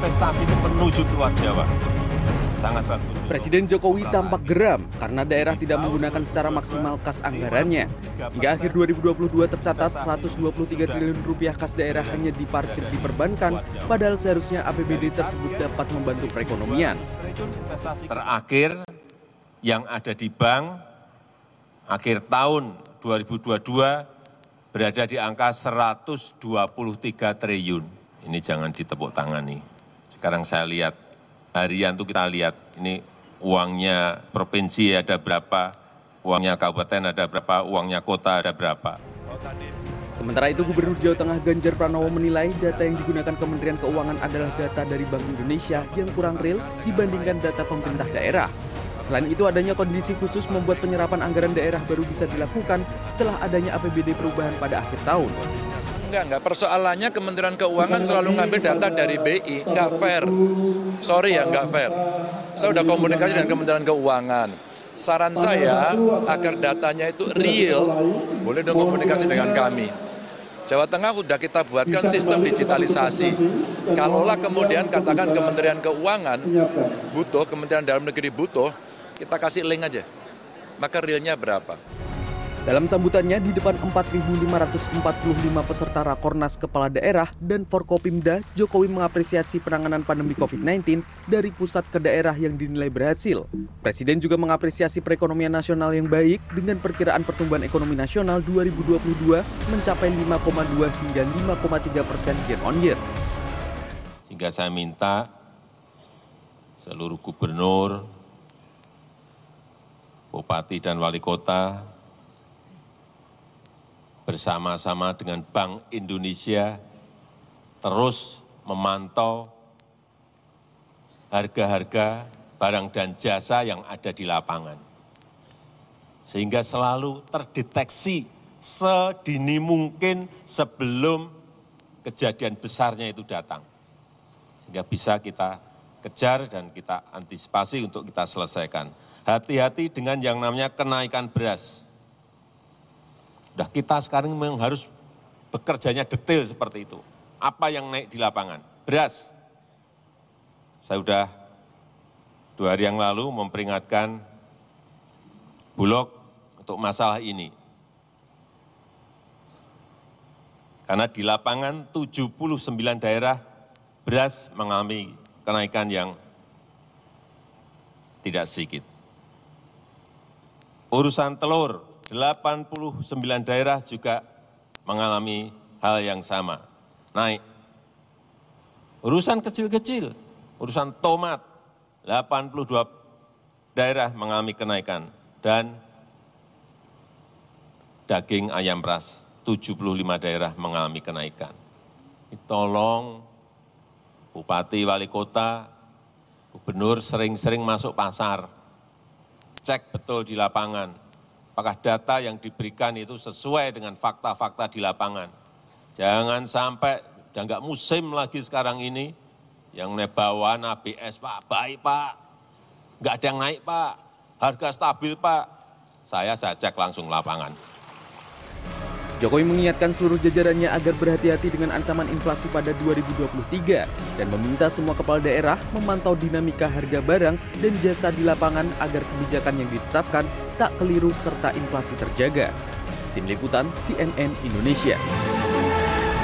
investasi itu menuju keluar Jawa. Sangat bagus. Presiden Jokowi tampak geram karena daerah tidak menggunakan secara maksimal kas anggarannya. Hingga akhir 2022 tercatat 123 triliun rupiah kas daerah hanya diparkir di perbankan, padahal seharusnya APBD tersebut dapat membantu perekonomian. Terakhir yang ada di bank akhir tahun 2022 berada di angka 123 triliun. Ini jangan ditepuk tangan nih. Sekarang saya lihat harian itu kita lihat ini uangnya provinsi ada berapa, uangnya kabupaten ada berapa, uangnya kota ada berapa. Sementara itu Gubernur Jawa Tengah Ganjar Pranowo menilai data yang digunakan Kementerian Keuangan adalah data dari Bank Indonesia yang kurang real dibandingkan data pemerintah daerah. Selain itu adanya kondisi khusus membuat penyerapan anggaran daerah baru bisa dilakukan setelah adanya APBD perubahan pada akhir tahun. Enggak, enggak. Persoalannya Kementerian Keuangan selalu ngambil data dari BI. Enggak fair. Sorry ya, enggak fair. Saya sudah komunikasi dengan Kementerian Keuangan. Saran saya agar datanya itu real, boleh dong komunikasi dengan kami. Jawa Tengah sudah kita buatkan sistem digitalisasi. Kalaulah kemudian katakan Kementerian Keuangan butuh, Kementerian Dalam Negeri butuh, kita kasih link aja. Maka realnya berapa? Dalam sambutannya di depan 4.545 peserta Rakornas Kepala Daerah dan Forkopimda, Jokowi mengapresiasi penanganan pandemi COVID-19 dari pusat ke daerah yang dinilai berhasil. Presiden juga mengapresiasi perekonomian nasional yang baik dengan perkiraan pertumbuhan ekonomi nasional 2022 mencapai 5,2 hingga 5,3 persen year on year. Sehingga saya minta seluruh gubernur, bupati dan wali kota bersama-sama dengan Bank Indonesia terus memantau harga-harga barang dan jasa yang ada di lapangan. Sehingga selalu terdeteksi sedini mungkin sebelum kejadian besarnya itu datang. Sehingga bisa kita kejar dan kita antisipasi untuk kita selesaikan. Hati-hati dengan yang namanya kenaikan beras Nah kita sekarang memang harus bekerjanya detail seperti itu. Apa yang naik di lapangan? Beras. Saya sudah dua hari yang lalu memperingatkan Bulog untuk masalah ini. Karena di lapangan 79 daerah beras mengalami kenaikan yang tidak sedikit. Urusan telur 89 daerah juga mengalami hal yang sama, naik. Urusan kecil-kecil, urusan tomat, 82 daerah mengalami kenaikan, dan daging ayam ras, 75 daerah mengalami kenaikan. Tolong Bupati, Wali Kota, Gubernur sering-sering masuk pasar, cek betul di lapangan, apakah data yang diberikan itu sesuai dengan fakta-fakta di lapangan. Jangan sampai, udah nggak musim lagi sekarang ini, yang bawaan ABS, Pak, baik Pak, nggak ada yang naik Pak, harga stabil Pak. Saya saya cek langsung lapangan. Jokowi mengingatkan seluruh jajarannya agar berhati-hati dengan ancaman inflasi pada 2023 dan meminta semua kepala daerah memantau dinamika harga barang dan jasa di lapangan agar kebijakan yang ditetapkan tak keliru serta inflasi terjaga. Tim Liputan CNN Indonesia.